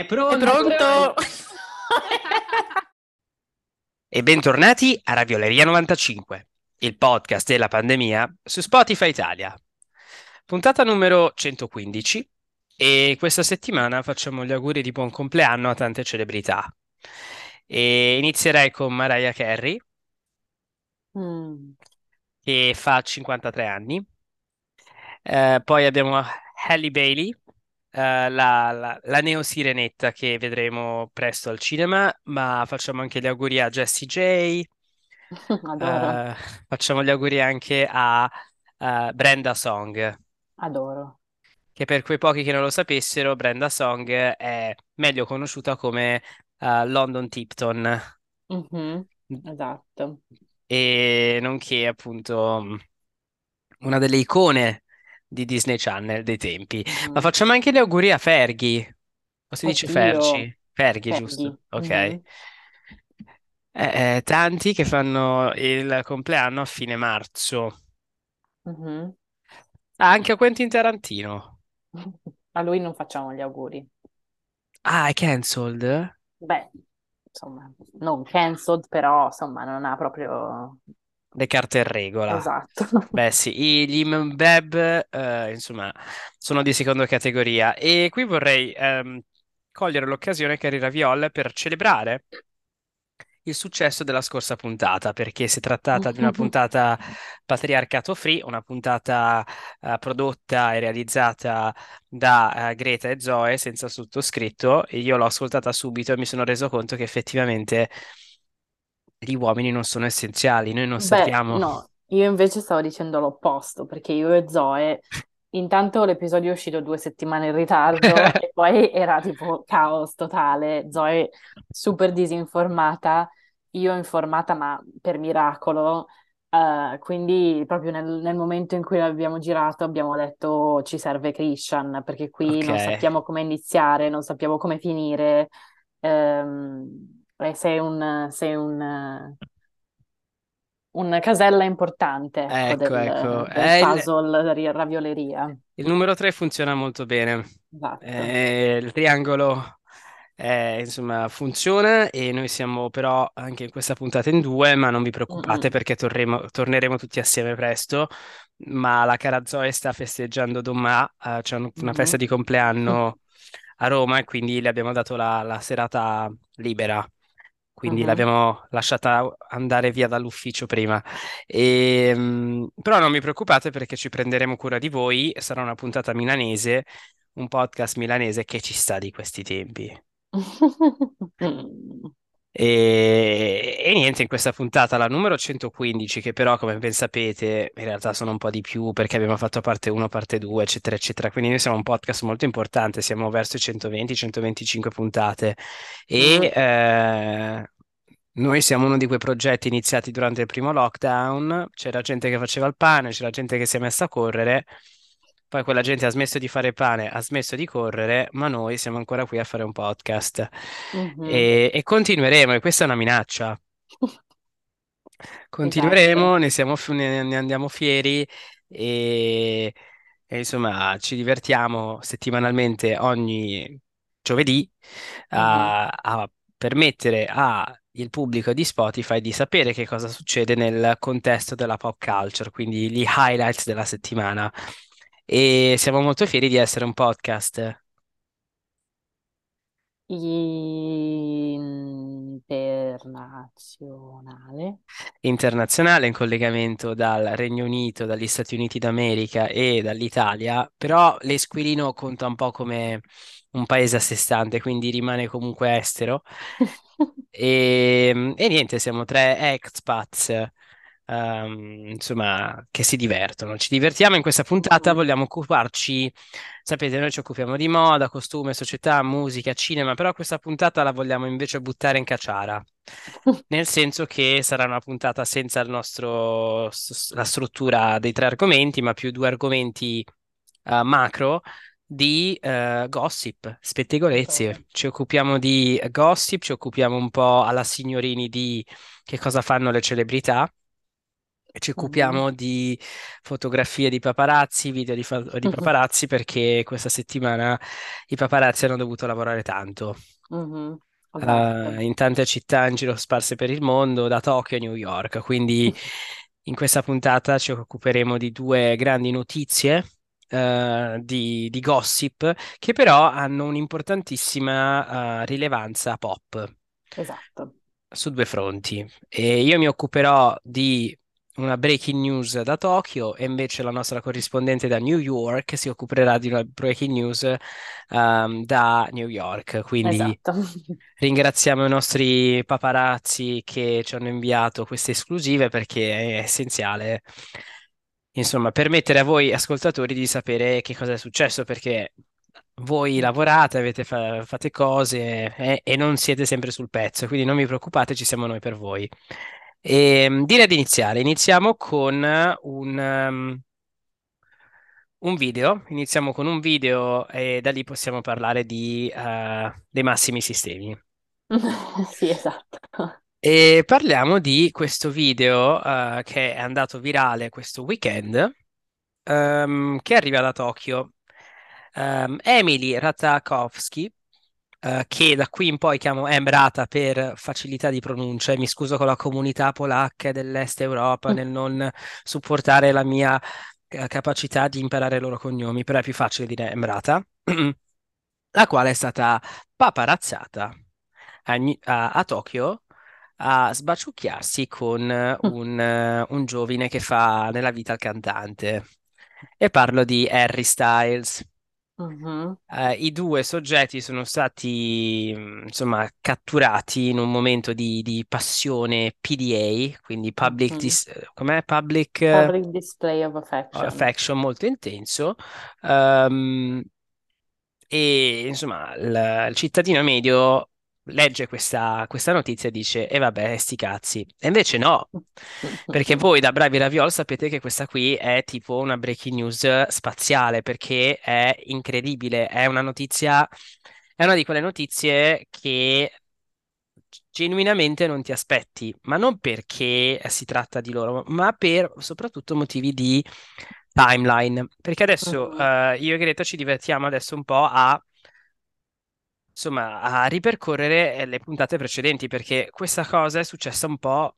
È pronto? È pronto? E bentornati a Ravioleria 95, il podcast della pandemia su Spotify Italia. Puntata numero 115 e questa settimana facciamo gli auguri di buon compleanno a tante celebrità. E inizierei con Mariah Carey, Mm. che fa 53 anni. Eh, poi abbiamo Halle Bailey, la, la, la neo sirenetta che vedremo presto al cinema, ma facciamo anche gli auguri a Jessie J, eh, facciamo gli auguri anche a eh, Brenda Song, adoro. che per quei pochi che non lo sapessero, Brenda Song è meglio conosciuta come eh, London Tipton Mhm, Esatto. e nonché appunto una delle icone di Disney Channel dei tempi. Ma Mhm. facciamo anche gli auguri a Fergie. O si dice Oddio, Fergie? Fergie, giusto? Fergie. Ok. Mhm, Eh, tanti che fanno il compleanno a fine marzo. mhm. Ah, anche a Quentin Tarantino. A lui non facciamo gli auguri. Ah, è cancelled? Beh, insomma, non cancelled, però insomma non ha proprio... Le carte in regola. Esatto. Beh, sì, i- gli Mbeb, eh, insomma, sono di seconda categoria. E qui vorrei ehm, cogliere l'occasione, cari Raviol, per celebrare il successo della scorsa puntata, perché si è trattata di una puntata patriarcato free, una puntata eh, prodotta e realizzata da eh, Greta e Zoe senza sottoscritto. E io l'ho ascoltata subito e mi sono reso conto che effettivamente gli uomini non sono essenziali, noi non Beh, sappiamo. no, io invece stavo dicendo l'opposto, perché io e Zoe, intanto l'episodio è uscito due settimane in ritardo e poi era tipo caos totale, Zoe super disinformata, io informata ma per miracolo, eh, quindi proprio nel, nel momento in cui l'abbiamo girato abbiamo detto ci serve Christian, perché qui non sappiamo come iniziare, non sappiamo come finire, ehm, e sei un, sei un un casella importante, ecco, Ecco, del, ecco, del il, puzzle di ravioleria. il numero 3 funziona molto bene. Esatto. Eh, il triangolo eh, insomma funziona e noi siamo però anche in questa puntata in due, ma non vi preoccupate Mm-mm. perché torremo- torneremo tutti assieme presto. Ma la cara Zoe sta festeggiando domani, eh, c'è un- una festa Mhm. di compleanno a Roma e quindi le abbiamo dato la, la serata libera. Quindi Mhm. l'abbiamo lasciata andare via dall'ufficio prima. E, mm, però non vi preoccupate perché ci prenderemo cura di voi. Sarà una puntata milanese, un podcast milanese che ci sta di questi tempi. E, e niente, in questa puntata, la numero 115, che però, come ben sapete, in realtà sono un po' di più perché abbiamo fatto parte 1, parte 2, eccetera, eccetera. Quindi noi siamo un podcast molto importante, siamo verso i 120-125 puntate. E Mm. eh, noi siamo uno di quei progetti iniziati durante il primo lockdown. C'era gente che faceva il pane, c'era gente che si è messa a correre. Poi quella gente ha smesso di fare pane, ha smesso di correre, ma noi siamo ancora qui a fare un podcast. Mhm. E, e continueremo, e questa è una minaccia. Continueremo, Esatto. ne siamo, ne, ne andiamo fieri e, e insomma ci divertiamo settimanalmente ogni giovedì a, a permettere al pubblico di Spotify di sapere che cosa succede nel contesto della pop culture, quindi gli highlights della settimana. E siamo molto fieri di essere un podcast. Internazionale. internazionale in collegamento dal Regno Unito, dagli Stati Uniti d'America e dall'Italia, però l'Esquilino conta un po' come un paese a sé stante, quindi rimane comunque estero. E, e niente, siamo tre expats, ehm, insomma, che si divertono. Ci divertiamo in questa puntata, vogliamo occuparci, sapete, noi ci occupiamo di moda, costume, società, musica, cinema, però questa puntata la vogliamo invece buttare in cacciara. Nel senso che sarà una puntata senza il nostro, la struttura dei tre argomenti, ma più due argomenti eh, macro di eh, gossip, spettegolezzi. Ci occupiamo di gossip, ci occupiamo un po' alla signorini di che cosa fanno le celebrità ci Mhm. occupiamo di fotografie di paparazzi, video di, fa- di paparazzi, perché questa settimana i paparazzi hanno dovuto lavorare tanto. Mhm. eh, Esatto. in tante città in giro sparse per il mondo, da Tokyo a New York. Quindi in questa puntata ci occuperemo di due grandi notizie, eh, di, di gossip, che però hanno un'importantissima, eh, rilevanza pop Esatto. su due fronti. E io mi occuperò di una breaking news da Tokyo e invece la nostra corrispondente da New York si occuperà di una breaking news ehm, da New York. Quindi Esatto. ringraziamo i nostri paparazzi che ci hanno inviato queste esclusive perché è essenziale, insomma, permettere a voi ascoltatori di sapere che cosa è successo perché voi lavorate, avete fa- fate cose eh, e non siete sempre sul pezzo, quindi non vi preoccupate, ci siamo noi per voi. E, direi di iniziare. Iniziamo con un, um, un video. Iniziamo con un video e da lì possiamo parlare di, eh, dei massimi sistemi. Sì, esatto. E parliamo di questo video, eh, che è andato virale questo weekend, ehm, che arriva da Tokyo. Ehm, Emily Ratajkowski, eh, che da qui in poi chiamo Emrata per facilità di pronuncia, e mi scuso con la comunità polacca dell'Est Europa nel non supportare la mia eh, capacità di imparare i loro cognomi, però è più facile dire Emrata, la quale è stata paparazzata a, a- a Tokyo a sbaciucchiarsi con un, eh, un giovane che fa nella vita il cantante. E parlo di Harry Styles. Eh, i due soggetti sono stati, mh, insomma, catturati in un momento di, di passione PDA, quindi public, dis- com'è? Public eh, Public display of affection. affection molto intenso. Ehm, e insomma, il, il cittadino medio legge questa, questa notizia e dice: E vabbè, sti cazzi. E invece no, perché voi da bravi Raviol sapete che questa qui è tipo una breaking news spaziale, perché è incredibile, è una notizia, è una di quelle notizie che genuinamente non ti aspetti, ma non perché si tratta di loro, ma per soprattutto motivi di timeline. Perché adesso Mhm, eh, io e Greta ci divertiamo adesso un po' a insomma, a ripercorrere eh, le puntate precedenti perché questa cosa è successa un po'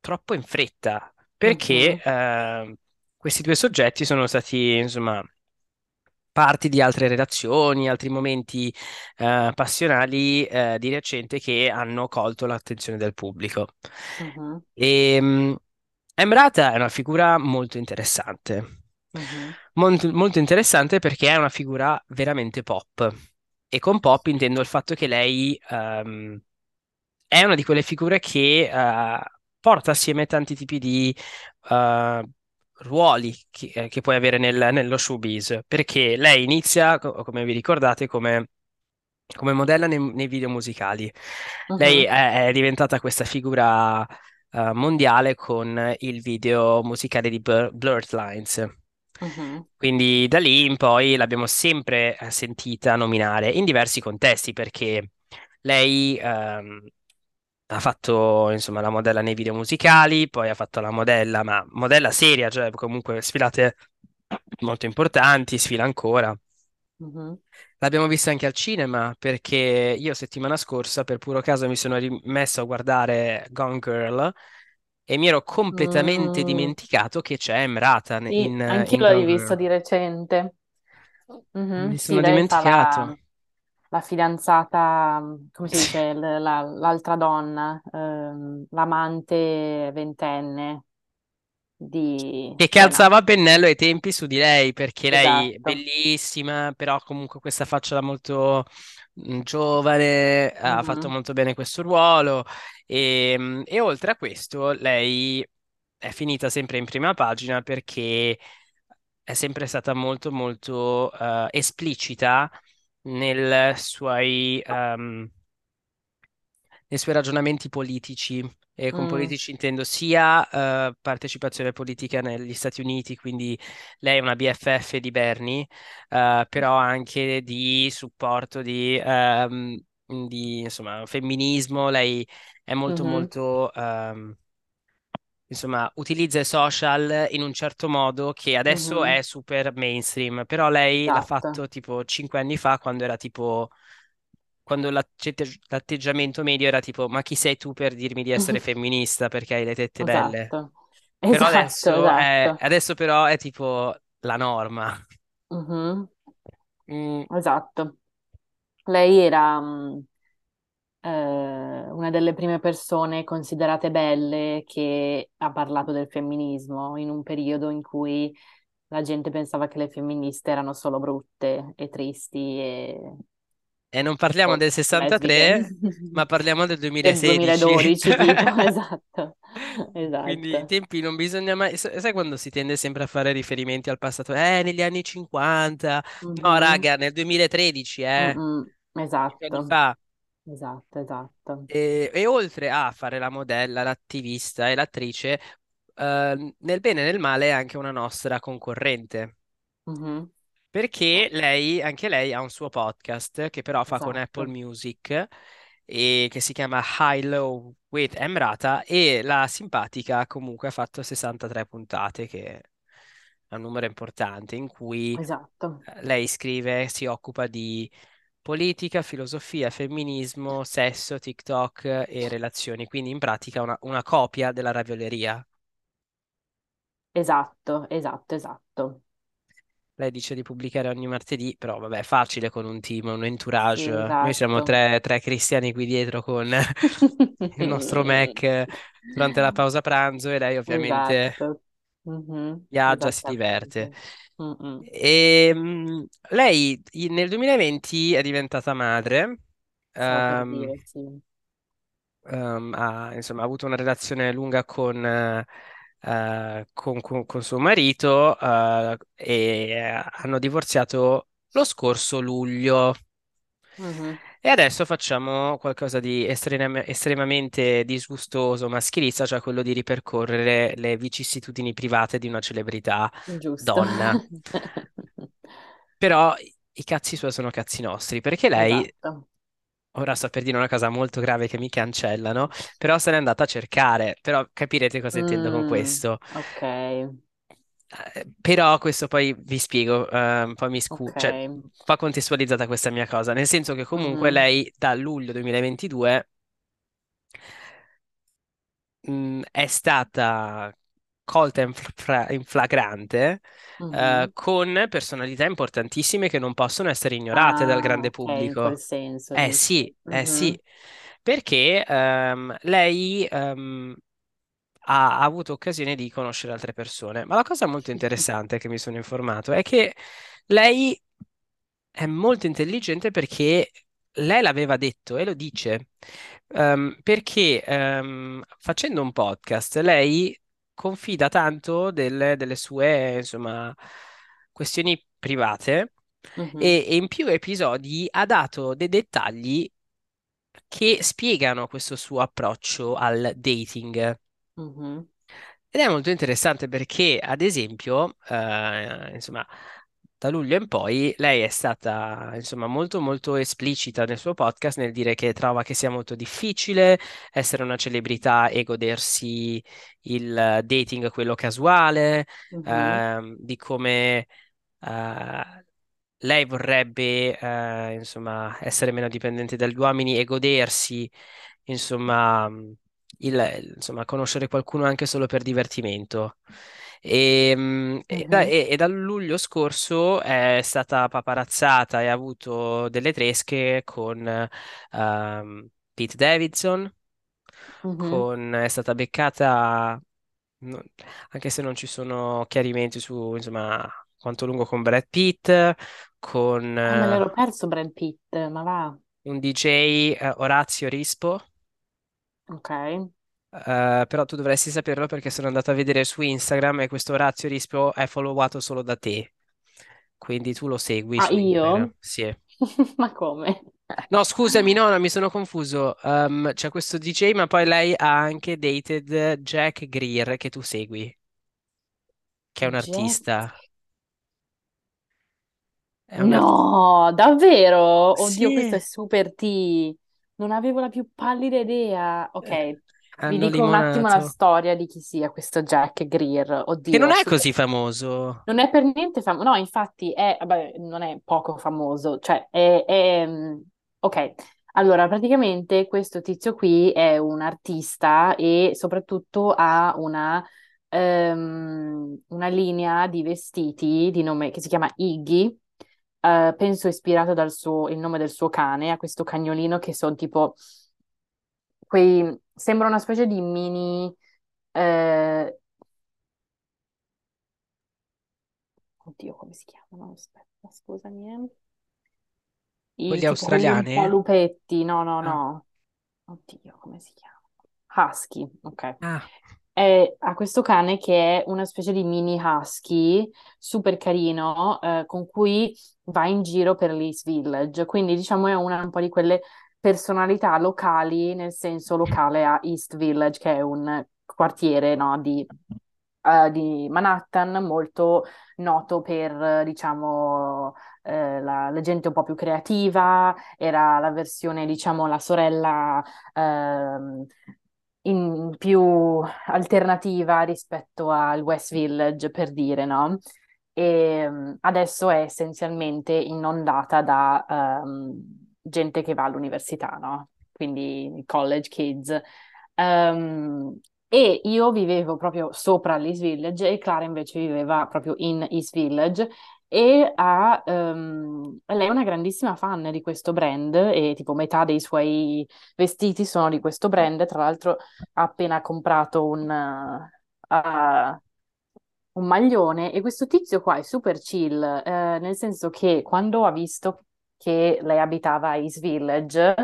troppo in fretta, perché mhm, eh, questi due soggetti sono stati, insomma, parti di altre relazioni, altri momenti eh, passionali eh, di recente che hanno colto l'attenzione del pubblico. mhm, E, mh, Emrata è una figura molto interessante. mhm, Molto, molto interessante perché è una figura veramente pop. E con pop intendo il fatto che lei ehm, è una di quelle figure che eh, porta assieme tanti tipi di eh, ruoli che, eh, che puoi avere nel- nello showbiz. Perché lei inizia, co- come vi ricordate, come come modella nei, nei video musicali. Lei mhm, è, è diventata questa figura eh, mondiale con il video musicale di Blur- Blurred Lines. Mhm, Quindi da lì in poi l'abbiamo sempre eh, sentita nominare in diversi contesti perché lei ehm, ha fatto insomma la modella nei video musicali, poi ha fatto la modella, ma modella seria, cioè comunque sfilate molto importanti, sfila ancora. mhm. L'abbiamo vista anche al cinema perché io settimana scorsa per puro caso mi sono rimesso a guardare Gone Girl e mi ero completamente Mm, dimenticato che c'è Emrata sì, in, anch'io in l'ho Gone rivisto Girl. di recente. Mhm, Mi Sì, sono fa dimenticato. la, la fidanzata, come si dice, l- la- l'altra donna, ehm, l'amante ventenne di Che calzava pennello ai tempi su di lei, perché lei è Esatto. bellissima, però comunque questa faccia molto giovane, ha fatto molto bene questo ruolo. E, mm, e oltre a questo, lei è finita sempre in prima pagina perché è sempre stata molto, molto eh, esplicita nel suoi, ehm, nei suoi ragionamenti politici. E con mm, politici intendo sia eh, partecipazione politica negli Stati Uniti, quindi lei è una BFF di Bernie, eh, però anche di supporto di, ehm, di, insomma, femminismo. Lei è molto mhm, molto ehm, insomma, utilizza i social in un certo modo che adesso Mhm, è super mainstream, però lei l'ha Esatto. fatto tipo cinque anni fa quando era tipo, quando l'atteggiamento medio era tipo, ma chi sei tu per dirmi di essere femminista perché hai le tette belle? Esatto, Però esatto, adesso è, esatto. adesso però è tipo la norma. Mhm, Mm, Esatto. Lei era mh, eh, una delle prime persone considerate belle che ha parlato del femminismo in un periodo in cui la gente pensava che le femministe erano solo brutte e tristi e, E non parliamo del forse lesbiche. 63, ma parliamo del Del 2016. 2012, tipo, esatto, Quindi i esatto. tempi non bisogna mai... sa- Sai quando si tende sempre a fare riferimenti al passato? Eh, negli anni 50. No, Mhm, raga, nel 2013, eh, anni Esatto, esatto, esatto. E, e oltre a fare la modella, l'attivista e l'attrice, eh, nel bene e nel male è anche una nostra concorrente. Mhm, Perché lei, anche lei ha un suo podcast che però fa con Apple Esatto, Music e che si chiama High Low with Emrata e la simpatica comunque ha fatto 63 puntate che è un numero importante in cui esatto, eh, lei scrive, si occupa di politica, filosofia, femminismo, sesso, TikTok e relazioni, quindi in pratica una, una copia della ravioleria. esatto, esatto, esatto. Lei dice di pubblicare ogni martedì, però vabbè, è facile con un team, un Sì, entourage. Noi siamo esatto. tre, tre cristiani qui dietro con il nostro Mac durante la pausa pranzo e lei ovviamente Esatto, Mhm, viaggia, si diverte. E, mh, lei nel 2020 è diventata madre, ehm, dire, sì. ehm, ha, insomma, ha avuto una relazione lunga con, eh, eh, con- con- con suo marito, eh, e hanno divorziato lo scorso luglio. Mhm. E adesso facciamo qualcosa di estrem- estremamente disgustoso, maschilista, cioè quello di ripercorrere le vicissitudini private di una celebrità Giusto. donna. Però i i cazzi suoi sono cazzi nostri, perché lei, Esatto. Ora sto per dire una cosa molto grave che mi cancellano, però se n'è andata a cercare, però capirete cosa intendo con Mm, questo. ok, Eh, Però questo poi vi spiego, ehm, poi mi scu- ok. cioè va contestualizzata questa mia cosa, nel senso che comunque Mhm, lei da luglio 2022 mh, è stata colta in, fra- in flagrante eh, mhm. con personalità importantissime che non possono essere ignorate dal Ah, grande in quel pubblico. senso, Eh sì, dici. eh sì, perché ehm, lei ehm, ha, ha avuto occasione di conoscere altre persone. Ma la cosa molto interessante che mi sono informato è che lei è molto intelligente perché lei l'aveva detto e lo dice, Ehm, perché ehm, facendo un podcast lei confida tanto delle, delle sue, insomma, questioni private Mhm, e, e in più episodi ha dato dei dettagli che spiegano questo suo approccio al dating. mhm, Ed è molto interessante perché, ad esempio, eh, insomma, da luglio in poi lei è stata, insomma, molto molto esplicita nel suo podcast nel dire che trova che sia molto difficile essere una celebrità e godersi il dating, quello casuale, mhm, ehm, di come eh, lei vorrebbe, eh, insomma, essere meno dipendente dagli uomini e godersi, insomma, il- insomma, conoscere qualcuno anche solo per divertimento. E, mm, e da, e- e dal luglio scorso è stata paparazzata e ha avuto delle tresche con ehm, Pete Davidson, mhm. con- è stata beccata, anche se non ci sono chiarimenti su, insomma, quanto lungo con Brad Pitt, con Ah, me eh, l'ero perso Brad Pitt, ma va. un DJ, eh, Orazio Rispo. Ok. Eh, però tu dovresti saperlo perché sono andato a vedere su Instagram e questo Orazio Rispio è followato solo da te. Quindi tu lo segui Ah, su Instagram. io? Sì. Ma come? No, scusami, no, no, mi sono confuso. Um, c'è questo DJ, ma poi lei ha anche dated Jack Greer che tu segui, che è un artista. È un artista. No, davvero? Oddio, questo è Sì. super T. Non avevo la più pallida idea. Ok, Vi dico un attimo la limonato. storia di chi sia questo Jack Greer. Che non Oddio, è così famoso. non è per niente famoso. No, infatti è, vabbè, non è poco famoso. Cioè, è, è- mm, Ok, allora praticamente questo tizio qui è un artista e soprattutto ha una, ehm, una linea di vestiti di nome che si chiama Iggy. eh, penso ispirato dal suo, il nome del suo cane, a questo cagnolino che sono tipo quei, sembra una specie di mini, eh, oddio, come si chiamano? Aspetta, scusami, eh. I, Quelli tipo quelli un po' australiani? lupetti, no, no, Ah, no, oddio, come si chiama? Husky, ok. ah, E ha questo cane che è una specie di mini husky super carino, eh, con cui va in giro per l'East Village. Quindi, diciamo, è una un po' di quelle personalità locali, nel senso locale a East Village, che è un quartiere, no, di, eh, di Manhattan molto noto per, eh, diciamo, eh, la, la gente un po' più creativa. Era la versione, diciamo, la sorella. ehm, in più alternativa rispetto al West Village, per dire, no? E mm, adesso è essenzialmente inondata da ehm, gente che va all'università, no? Quindi college kids. Ehm, e io vivevo proprio sopra l'East Village e Clara invece viveva proprio in East Village e ha, ehm, lei è una grandissima fan di questo brand e tipo metà dei suoi vestiti sono di questo brand. Tra l'altro ha appena comprato un, eh, un maglione e questo tizio qua è super chill, eh, nel senso che quando ha visto che lei abitava a East Village,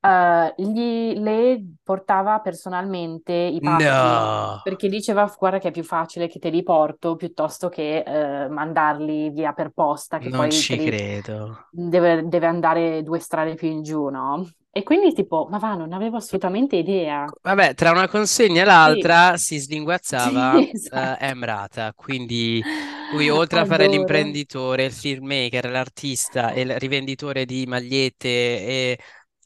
eh, gli, le portava personalmente i pacchi no, perché diceva, guarda che è più facile che te li porto piuttosto che eh, mandarli via per posta, che non poi ci credo. deve, deve andare due strade più in giù, no? E quindi tipo, ma va, non avevo assolutamente idea. Vabbè, tra una consegna e Sì, l'altra si slinguazzava sì, esatto. Emrata, quindi lui oltre a fare Adoro. l'imprenditore, il filmmaker, l'artista e il rivenditore di magliette e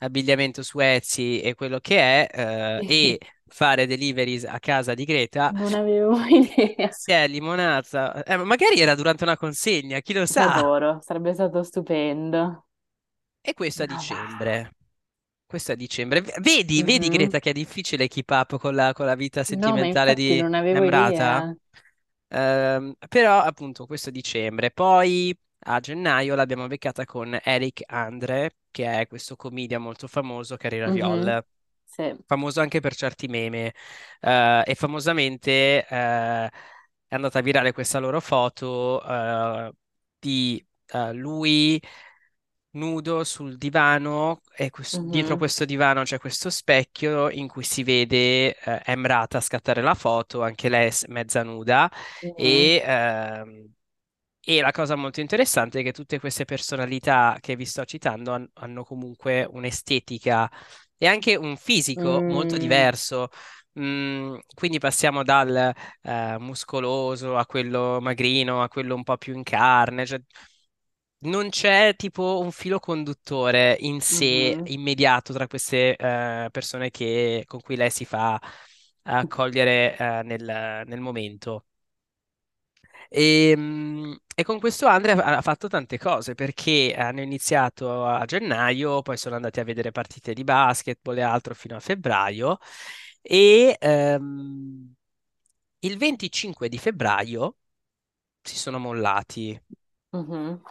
abbigliamento su Etsy e quello che è, eh, e fare deliveries a casa di Greta, non avevo idea. si è limonata. Eh, magari era durante una consegna, chi lo sa? Adoro, sarebbe stato stupendo. E questo a va. dicembre. Questo a dicembre. Vedi, vedi Mhm. Greta che è difficile keep up con la, con la vita No, sentimentale infatti di non avevo Emrata. idea. Ehm, però appunto questo dicembre. Poi a gennaio l'abbiamo beccata con Eric Andre, che è questo comedian molto famoso, Carrera Mhm. Viol. Sì. Famoso anche per certi meme. Eh, e famosamente eh, è andata virale questa loro foto eh, di lui nudo sul divano e quest- dietro Mhm. questo divano c'è questo specchio in cui si vede Emrata scattare la foto, anche lei mezza nuda Mhm. e, ehm, e la cosa molto interessante è che tutte queste personalità che vi sto citando han- hanno comunque un'estetica e anche un fisico molto Mm. diverso. Mm, quindi passiamo dal eh, muscoloso a quello magrino, a quello un po' più in carne, cioè non c'è tipo un filo conduttore in sé Mhm. immediato tra queste eh, persone che- con cui lei si fa accogliere eh, nel, nel momento. E, mm, e con questo Andre ha fatto tante cose perché hanno iniziato a gennaio, poi sono andati a vedere partite di basketball e altro fino a febbraio e ehm, il 25 di febbraio si sono mollati. Mhm.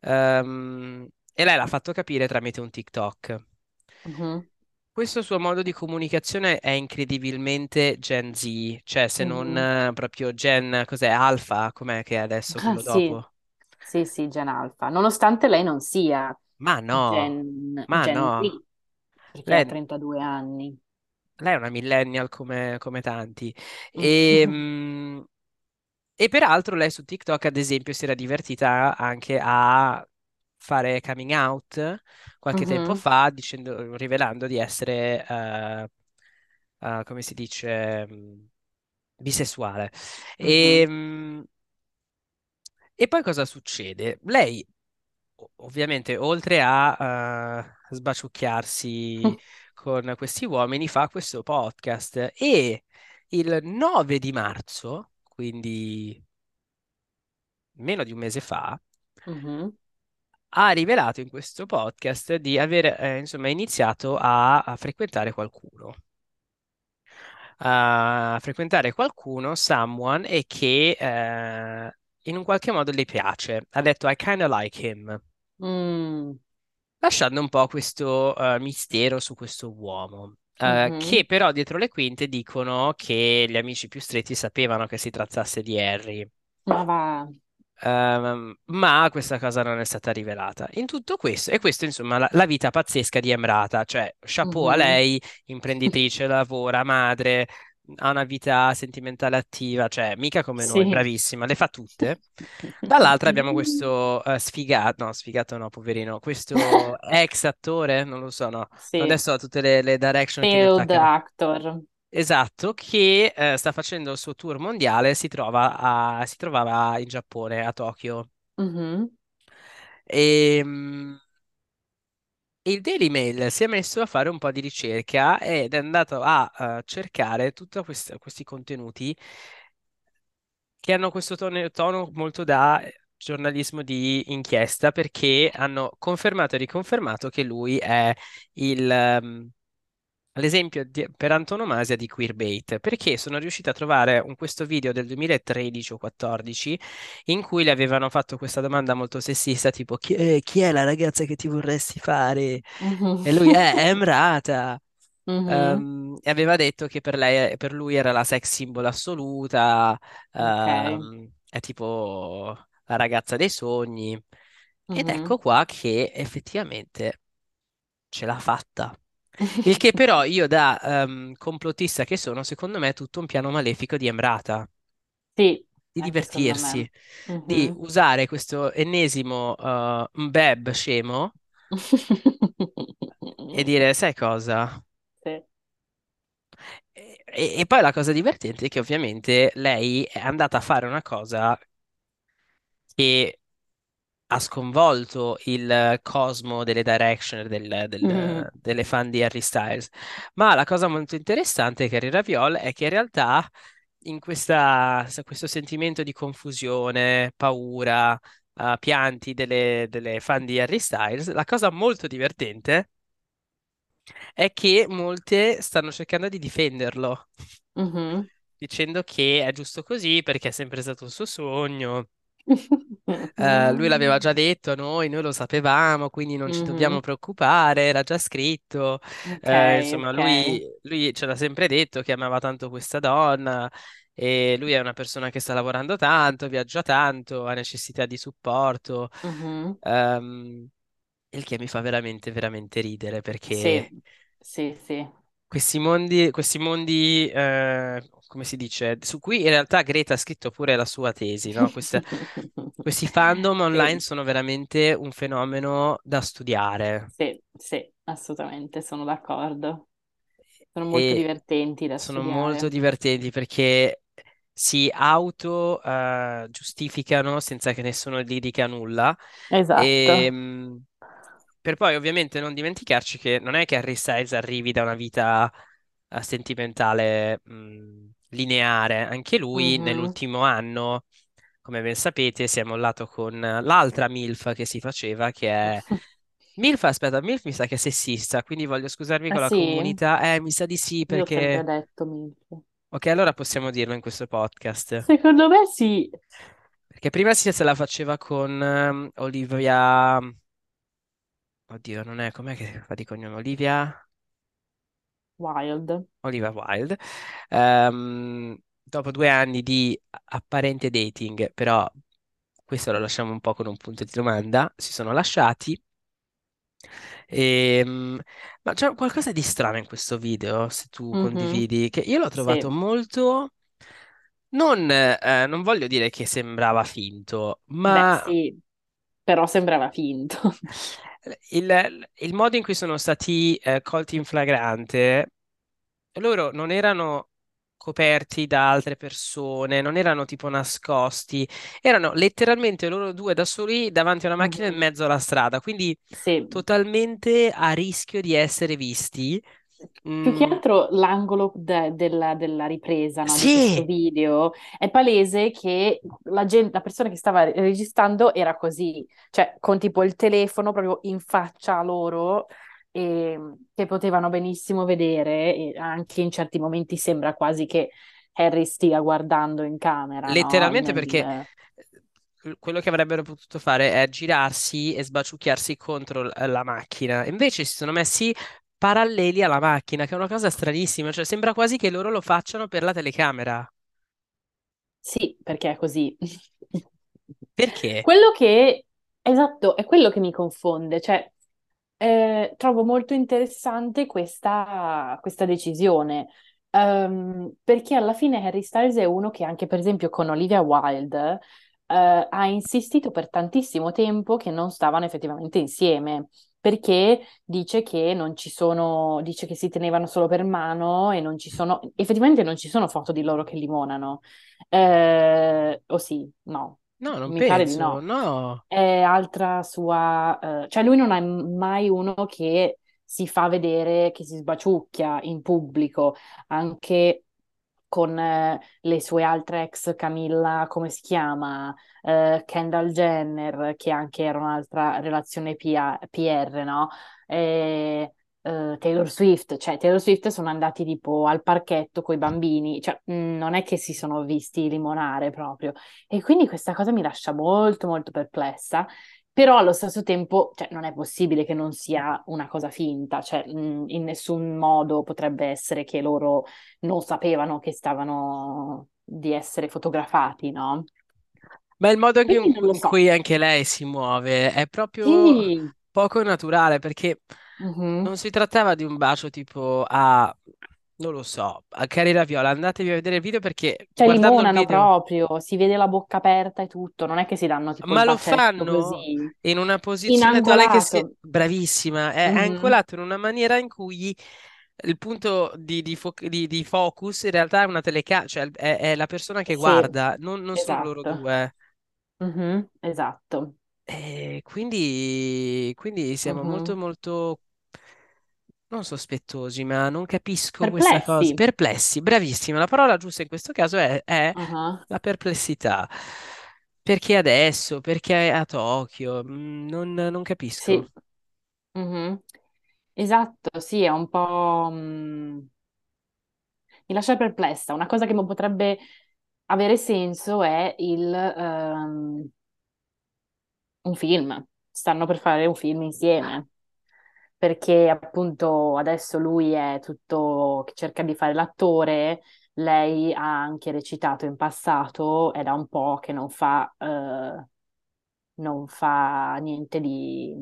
Ehm, e lei l'ha fatto capire tramite un TikTok. Mhm. Questo suo modo di comunicazione è incredibilmente Gen Z, cioè se non Mhm. eh, proprio Gen, cos'è, Alpha, com'è che è adesso Ah, quello sì, dopo? sì, sì, Gen Alpha, nonostante lei non sia Ma no, Gen, ma Gen no, Z, perché ha lei, 32 anni. lei è una millennial come, come tanti. E, mm, e peraltro lei su TikTok, ad esempio, si era divertita anche a fare coming out qualche tempo Mhm, fa, dicendo, rivelando di essere, eh, eh, come si dice, mm, bisessuale. E, mhm, mm, e poi cosa succede? Lei, ovviamente, oltre a eh, sbaciucchiarsi con questi uomini fa questo podcast e il 9 di marzo, quindi meno di un mese fa, Mhm. Ha rivelato in questo podcast di aver eh, insomma iniziato a, a frequentare qualcuno. A frequentare qualcuno, someone, e che eh, in un qualche modo le piace. Ha detto I kinda like him, Mm. lasciando un po' questo eh, mistero su questo uomo. eh, che Mhm. però dietro le quinte dicono che gli amici più stretti sapevano che si trattasse di Harry. Ma va. Ehm, ma questa cosa non è stata rivelata. In tutto questo, e questo insomma la, la vita pazzesca di Emrata, cioè chapeau a Mhm. lei, imprenditrice, lavora, madre, ha una vita sentimentale attiva, cioè mica come noi, Sì. bravissima, le fa tutte. Dall'altra abbiamo questo eh, sfigato, no, sfigato no, poverino, questo ex attore, non lo so, no, Sì, adesso ho tutte le, le direction failed actor. Esatto, che eh, sta facendo il suo tour mondiale, si trova a- si trovava in Giappone, a Tokyo. Mhm. E, mm, il Daily Mail si è messo a fare un po' di ricerca ed è andato a, eh, cercare tutti questi contenuti che hanno questo tono, tono molto da giornalismo di inchiesta perché hanno confermato e riconfermato che lui è il, ehm, l'esempio di- per antonomasia di queerbait, perché sono riuscita a trovare un- questo video del 2013 o 14 in cui le avevano fatto questa domanda molto sessista, tipo chi è, chi è la ragazza che ti vorresti fare? Mhm. E lui è Emrata. Mhm. Ehm, e aveva detto che per lei, per lui era la sex symbol assoluta, Ok. ehm, è tipo la ragazza dei sogni. Ed ecco qua che effettivamente ce l'ha fatta. Il che però io da ehm, complottista che sono, secondo me è tutto un piano malefico di Emrata, Sì, di divertirsi, di Mhm. usare questo ennesimo eh, mbeb scemo e dire, sai cosa? Sì. E, e poi la cosa divertente è che ovviamente lei è andata a fare una cosa che ha sconvolto il cosmo delle Directioner, del- del- Mhm. delle fan di Harry Styles. Ma la cosa molto interessante che Harry Raviol è che in realtà in questa, questo sentimento di confusione, paura, eh, pianti delle, delle fan di Harry Styles, la cosa molto divertente è che molte stanno cercando di difenderlo, Mhm. dicendo che è giusto così perché è sempre stato il suo sogno. Eh, lui l'aveva già detto a noi, noi lo sapevamo, quindi non ci dobbiamo Mhm. preoccupare, era già scritto. Ok, Eh, insomma, ok. lui, lui ce l'ha sempre detto che amava tanto questa donna e lui è una persona che sta lavorando tanto, viaggia tanto, ha necessità di supporto. Mhm. Ehm, il che mi fa veramente, veramente ridere Sì, perché sì, sì. Questi mondi, questi mondi, eh, come si dice, su cui in realtà Greta ha scritto pure la sua tesi, no? Queste- questi fandom online Sì, sono veramente un fenomeno da studiare sì, sì, assolutamente, sono d'accordo. Sono molto e divertenti da sono molto studiare. divertenti perché si auto, eh, giustificano senza che nessuno gli dica nulla e, Esatto. mh, per poi ovviamente non dimenticarci che non è che Harry Styles arrivi da una vita eh, sentimentale mh, lineare, anche lui Mhm. nell'ultimo anno, come ben sapete, si è mollato con l'altra MILF che si faceva, che è MILF, aspetta, MILF mi sa che è sessista, quindi voglio scusarmi Ah con la sì? comunità. Eh, mi sa di sì Io ho sempre perché... detto MILF. Ok, allora possiamo dirlo in questo podcast. Secondo me sì. Perché prima si se la faceva con ehm, Olivia... Oddio, non è... Com'è che fa di cognome? Olivia... Wild. Olivia Wilde. Ehm, dopo due anni di apparente dating, però questo lo lasciamo un po' con un punto di domanda, si sono lasciati. Ehm, ma c'è qualcosa di strano in questo video, se tu Mhm. condividi, che io l'ho trovato Sì. molto... Non, eh, non voglio dire che sembrava finto, Beh, ma sì, però sembrava finto. il, il modo in cui sono stati eh, colti in flagrante, loro non erano coperti da altre persone, non erano tipo nascosti, erano letteralmente loro due da soli davanti a una macchina in Mhm. mezzo alla strada, quindi Sì. totalmente a rischio di essere visti. Più che Mm, altro l'angolo de- della, della ripresa, no, di questo sì, video, è palese che la gente, la persona che stava registrando era così, cioè con tipo il telefono proprio in faccia a loro, e, che potevano benissimo vedere, e anche in certi momenti sembra quasi che Harry stia guardando in camera, no? letteralmente perché Nel- eh, quello che avrebbero potuto fare è girarsi e sbaciucchiarsi contro la macchina. Invece si sono messi paralleli alla macchina, che è una cosa stranissima, cioè sembra quasi che loro lo facciano per la telecamera. Sì, perché è così. Perché? Quello che, esatto, è quello che mi confonde, cioè eh, trovo molto interessante questa, questa decisione, Ehm, perché alla fine Harry Styles è uno che anche per esempio con Olivia Wilde eh, ha insistito per tantissimo tempo che non stavano effettivamente insieme. Perché dice che non ci sono, dice che si tenevano solo per mano e non ci sono, effettivamente non ci sono foto di loro che limonano. Eh, o sì, no, No, non mi pare di penso, no. no. È altra sua, eh, cioè lui non è mai uno che si fa vedere, che si sbaciucchia in pubblico, anche con eh, le sue altre ex, Camilla, come si chiama? Eh, Kendall Jenner, che anche era un'altra relazione PA PR, no? E, eh, Taylor Swift, cioè Taylor Swift sono andati tipo al parchetto con i bambini, cioè mh, non è che si sono visti limonare proprio. E quindi questa cosa mi lascia molto, molto perplessa. Però allo stesso tempo, cioè, non è possibile che non sia una cosa finta, cioè, mh, in nessun modo potrebbe essere che loro non sapevano che stavano di essere fotografati, no? Ma il modo in so. cui anche lei si muove è proprio Sì, poco naturale perché mhm. non si trattava di un bacio tipo a, non lo so, a Carrera Viola. Andatevi a vedere il video perché Cioè guardando il limonano video, proprio, si vede la bocca aperta e tutto, non è che si danno tipo il ma lo bacetto fanno così, in una posizione tale che si... inangolato. Bravissima, è, è Mhm. angolato in una maniera in cui il punto di, di fo- di- di focus in realtà è una telecamera, cioè è, è la persona che Sì, guarda, non, non sono loro esatto. due. Mhm, Esatto. E quindi, quindi siamo molto Mhm. molto non sospettosi, ma non capisco questa cosa. Perplessi. Perplessi, bravissima. La parola giusta in questo caso è, è Ah, la perplessità. Perché adesso? Perché a Tokyo? Mm, Non, non capisco. Sì. Mhm. Esatto, sì, è un po'... mm, mi lascia perplessa. Una cosa che potrebbe avere senso è il, ehm, un film. Stanno per fare un film insieme. Perché appunto adesso lui è tutto che cerca di fare l'attore, lei ha anche recitato in passato, è da un po' che non fa, eh, non fa niente di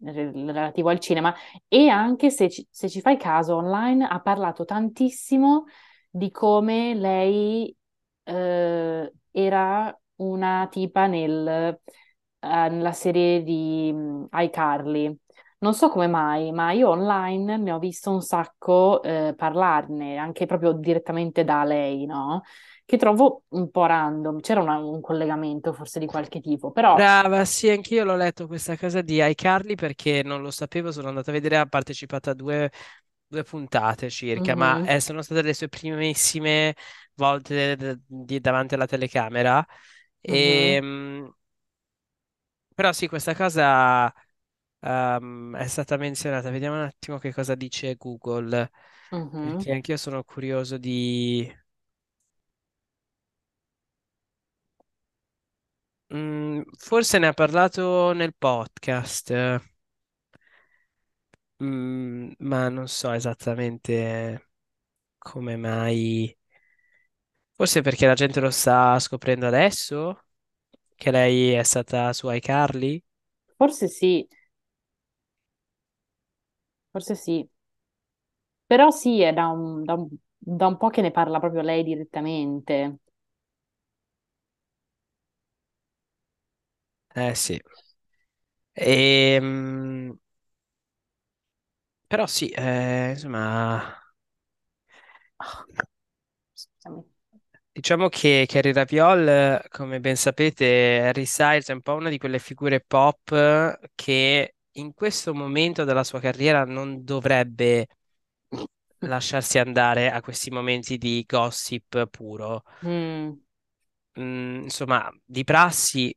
re- relativo al cinema e anche se ci, se ci fai caso online ha parlato tantissimo di come lei eh, era una tipa nel, eh, nella serie di mm, iCarly. Non so come mai, ma io online ne ho visto un sacco eh, parlarne, anche proprio direttamente da lei, no? Che trovo un po' random. C'era una- un collegamento forse di qualche tipo, però Brava, sì, anch'io l'ho letto questa cosa di iCarly perché non lo sapevo, sono andata a vedere, ha partecipato a due, due puntate circa, ma mhm, eh, sono state le sue primissime volte d- di- davanti alla telecamera. E, mhm, mm, però sì, questa cosa ehm, è stata menzionata. Vediamo un attimo che cosa dice Google, mhm. perché anch'io sono curioso di... Mm, forse ne ha parlato nel podcast. Mm, ma non so esattamente come mai. Forse perché la gente lo sta scoprendo adesso, che lei è stata su iCarly. Forse sì, forse sì. Però sì, è da un, da un- da un po' che ne parla proprio lei direttamente. Eh sì. Ehm, però sì, eh, insomma, Ah, scusami. diciamo che Carrie Raviol, eh, come ben sapete, Harry Styles è un po' una di quelle figure pop che in questo momento della sua carriera non dovrebbe lasciarsi andare a questi momenti di gossip puro. Mm, Mm, insomma, di prassi,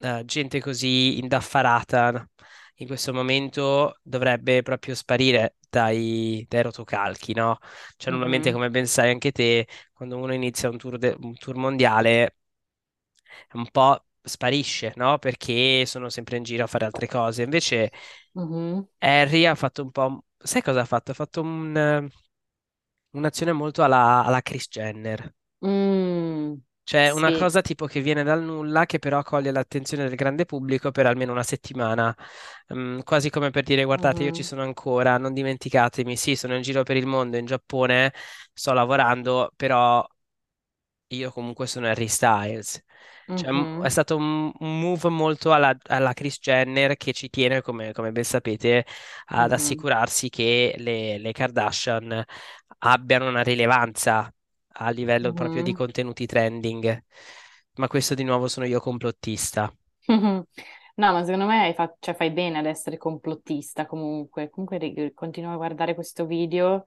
eh, gente così indaffarata in questo momento dovrebbe proprio sparire dai, dai rotocalchi, no? Cioè, normalmente, mhm, come ben sai anche te, quando uno inizia un tour, de- un tour mondiale, un po' sparisce, no? Perché sono sempre in giro a fare altre cose. Invece mhm. Harry ha fatto un po'... Sai cosa ha fatto? Ha fatto un, un'azione molto alla, alla Kris Jenner. Mm, Cioè, una sì. cosa tipo che viene dal nulla, che però coglie l'attenzione del grande pubblico per almeno una settimana. Mm, quasi come per dire, guardate, io ci sono ancora, non dimenticatemi. Sì, sono in giro per il mondo, in Giappone, sto lavorando, però io comunque sono Harry Styles. Cioè, m- è stato un, un move molto alla, alla Kris Jenner che ci tiene, come, come ben sapete, ad assicurarsi che le, le Kardashian abbiano una rilevanza a livello proprio di contenuti trending. Ma questo di nuovo sono io complottista. No, ma secondo me fa- cioè, fai bene ad essere complottista comunque. Comunque ri- continuo a guardare questo video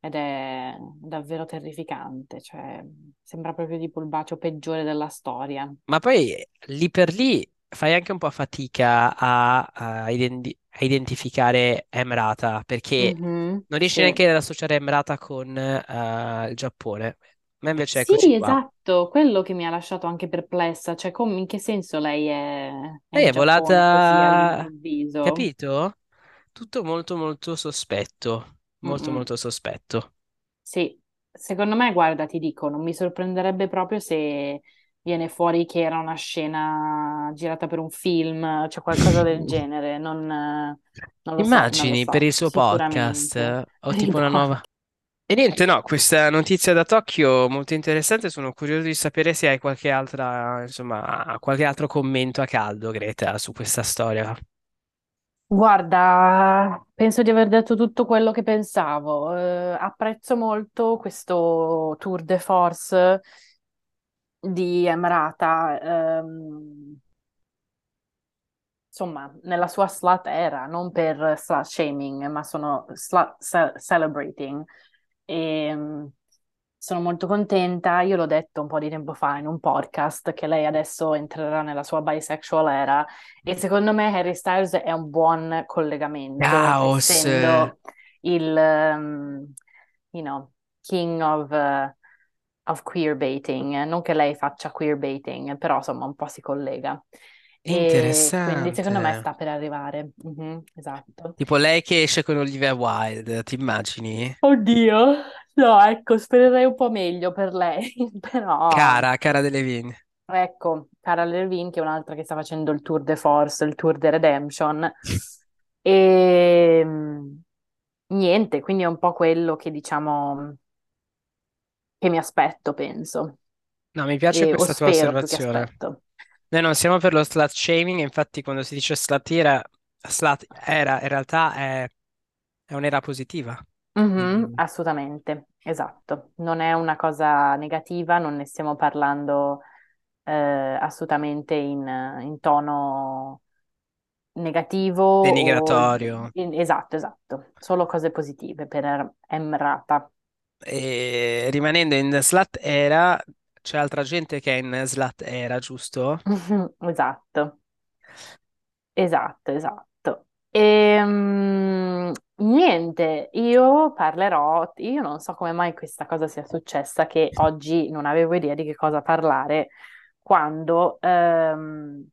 ed è davvero terrificante. Cioè, sembra proprio tipo il bacio peggiore della storia. Ma poi lì per lì fai anche un po' fatica a, a identi- a identificare Emrata perché Mhm, non riesci Sì. neanche ad associare Emrata con eh, il Giappone. Ma invece eccoci Sì, qua. esatto, quello che mi ha lasciato anche perplessa, cioè come, in che senso lei è, è Lei è così volata, capito? Tutto molto molto sospetto, molto molto sospetto. Sì, secondo me, guarda, ti dico, non mi sorprenderebbe proprio se viene fuori che era una scena girata per un film, cioè qualcosa del genere, non, non lo so, non Immagini per so, il suo podcast o tipo una nuova... E niente, no, questa notizia da Tokyo molto interessante, sono curioso di sapere se hai qualche altra, insomma, qualche altro commento a caldo, Greta, su questa storia. Guarda, penso di aver detto tutto quello che pensavo. Eh, apprezzo molto questo tour de force di Emrata, ehm, insomma, nella sua slut era, non per slut shaming, ma sono slut ce- celebrating. E, mm, sono molto contenta. Io l'ho detto un po' di tempo fa in un podcast che lei adesso entrerà nella sua bisexual era e secondo me Harry Styles è un buon collegamento, Caos. essendo il, um, you know, king of, uh, of queerbaiting. Non che lei faccia queerbaiting, però insomma un po' si collega. E quindi secondo me Interessante. sta per arrivare. Mhm, esatto. Tipo lei che esce con Olivia Wilde, ti immagini? Oddio, no, ecco, spererei un po' meglio per lei, però Cara, cara Delevingne. ecco, Cara Levine, che è un'altra che sta facendo il Tour de Force, il Tour de Redemption, e mh, niente, quindi è un po' quello che diciamo che mi aspetto, penso, No, mi piace e, o questa tua spero più che osservazione. aspetto. Noi non siamo per lo slut shaming, infatti quando si dice slut era, slut era in realtà è, è un'era positiva. Mhm, assolutamente, esatto. Non è una cosa negativa, non ne stiamo parlando eh, assolutamente in, in tono negativo o... denigratorio. in- Esatto, esatto. Solo cose positive per Em- Emrata. E rimanendo in slut era, c'è altra gente che è in slut era, giusto? Esatto, esatto, esatto. E, niente, io parlerò, io non so come mai questa cosa sia successa, che oggi non avevo idea di che cosa parlare quando ehm,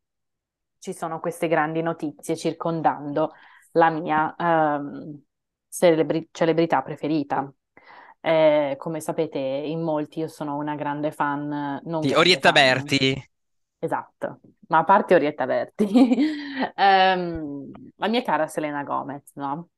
ci sono queste grandi notizie circondando la mia ehm, celebri- celebrità preferita. Eh, come sapete, in molti io sono una grande fan, non Di Orietta fan, Berti. esatto, ma a parte Orietta Berti, ehm, la mia cara Selena Gomez, no?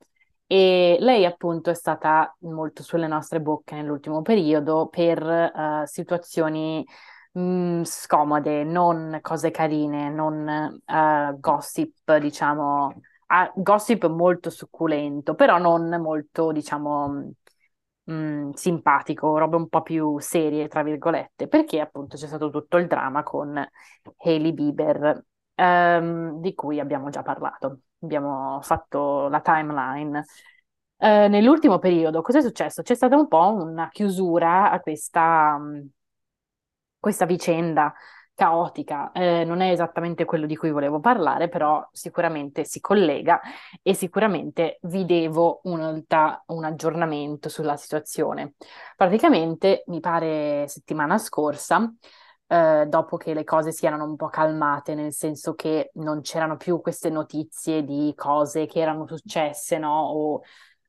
E lei appunto è stata molto sulle nostre bocche nell'ultimo periodo per eh, situazioni mh, scomode, non cose carine, non eh, gossip, diciamo, ah, gossip molto succulento, però non molto, diciamo, mh, simpatico, robe un po' più serie, tra virgolette, perché appunto c'è stato tutto il dramma con Hailey Bieber, ehm, di cui abbiamo già parlato. Abbiamo fatto la timeline. Eh, nell'ultimo periodo, cosa è successo? C'è stata un po' una chiusura a questa, mh, questa vicenda caotica. Eh, non è esattamente quello di cui volevo parlare, però sicuramente si collega e sicuramente vi devo un, un aggiornamento sulla situazione. Praticamente, mi pare settimana scorsa, eh, dopo che le cose si erano un po' calmate, nel senso che non c'erano più queste notizie di cose che erano successe, no? O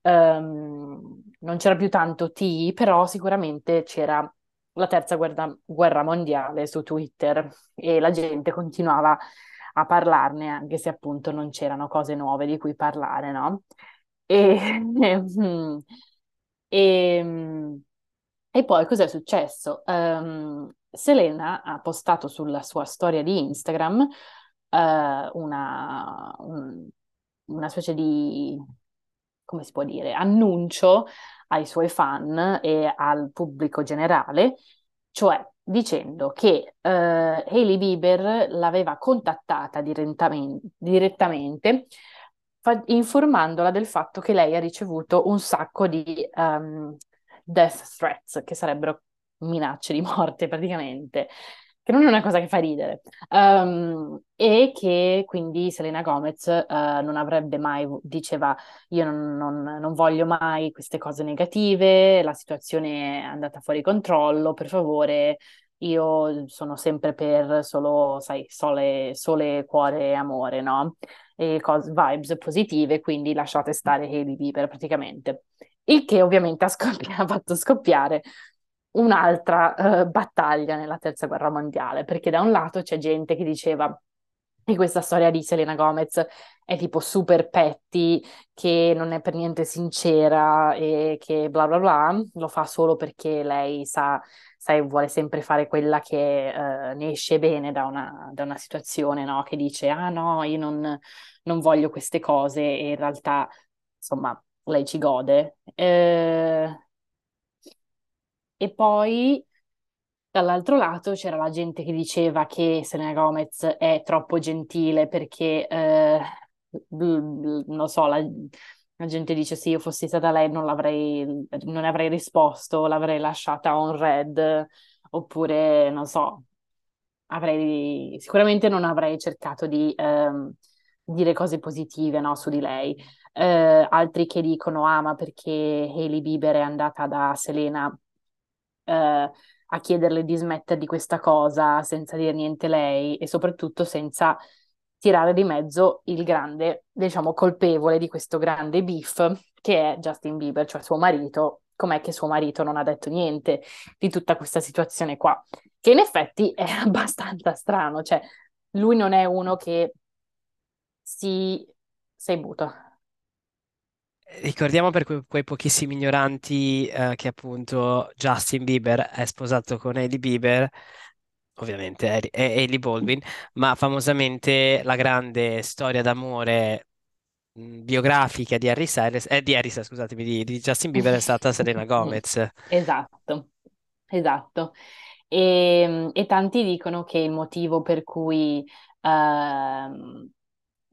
ehm, non c'era più tanto T, però sicuramente c'era la terza guerra, guerra mondiale su Twitter e la gente continuava a parlarne, anche se appunto non c'erano cose nuove di cui parlare, no? E, e, e poi cos'è successo? Um, Selena ha postato sulla sua storia di Instagram uh, una, un, una specie di, come si può dire, annuncio ai suoi fan e al pubblico generale, cioè dicendo che uh, Hailey Bieber l'aveva contattata direttamente, direttamente fa- informandola del fatto che lei ha ricevuto un sacco di um, death threats, che sarebbero minacce di morte praticamente, che non è una cosa che fa ridere, um, e che quindi Selena Gomez uh, non avrebbe mai, diceva io non, non, non, voglio mai queste cose negative, la situazione è andata fuori controllo, per favore, io sono sempre per solo, sai, sole, sole cuore e amore, no? E cose, vibes positive, quindi lasciate stare Hailey Bieber praticamente. Il che ovviamente ha, scoppia- ha fatto scoppiare un'altra uh, battaglia nella terza guerra mondiale, perché da un lato c'è gente che diceva che questa storia di Selena Gomez è tipo super petty, che non è per niente sincera e che bla bla bla, lo fa solo perché lei sa, sai, vuole sempre fare quella che uh, ne esce bene da una, da una situazione, no? Che dice, ah no, io non, non voglio queste cose e in realtà, insomma, lei ci gode. Eh, e poi dall'altro lato c'era la gente che diceva che Selena Gomez è troppo gentile perché, eh, non so, la, la, gente dice se io fossi stata lei non l'avrei, non avrei risposto, l'avrei lasciata on red, oppure, non so, avrei, sicuramente non avrei cercato di ehm, dire cose positive, no, su di lei. Eh, altri che dicono, ah, ma perché Hailey Bieber è andata da Selena eh, a chiederle di smettere di questa cosa senza dire niente lei e soprattutto senza tirare di mezzo il grande, diciamo, colpevole di questo grande beef che è Justin Bieber, cioè suo marito. Com'è che suo marito non ha detto niente di tutta questa situazione qua? Che in effetti è abbastanza strano, cioè lui non è uno che si... sei buto. Ricordiamo per que- quei pochissimi ignoranti eh, che appunto Justin Bieber è sposato con Hailey Bieber, ovviamente è, è Hailey Baldwin, ma famosamente la grande storia d'amore mh, biografica di Harry Styles, eh, di Harry Styles, scusatemi, di, di Justin Bieber è stata Selena Gomez. Esatto, esatto. E, e tanti dicono che il motivo per cui uh,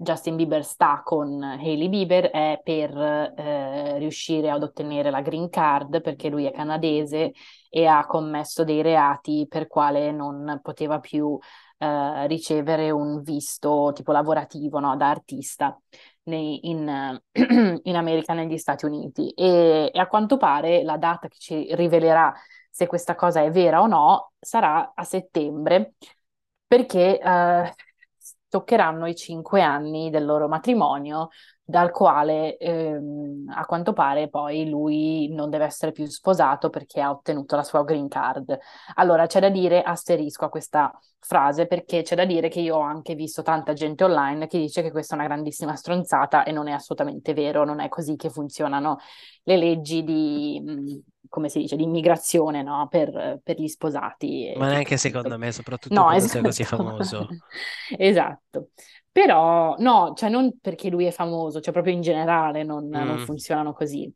Justin Bieber sta con Hailey Bieber è per eh, riuscire ad ottenere la green card perché lui è canadese e ha commesso dei reati per quale non poteva più eh, ricevere un visto tipo lavorativo no, da artista nei, in, in, America, negli Stati Uniti. E, e a quanto pare la data che ci rivelerà se questa cosa è vera o no sarà a settembre perché eh, toccheranno i cinque anni del loro matrimonio, dal quale ehm, a quanto pare poi lui non deve essere più sposato perché ha ottenuto la sua green card. Allora c'è da dire asterisco a questa frase perché c'è da dire che io ho anche visto tanta gente online che dice che questa è una grandissima stronzata e non è assolutamente vero, non è così che funzionano le leggi di come si dice, di immigrazione no? per, per, gli sposati. Ma neanche secondo me, soprattutto no, quando esatto. sei così famoso. esatto. Però no, cioè non perché lui è famoso, cioè proprio in generale non, mm. non funzionano così.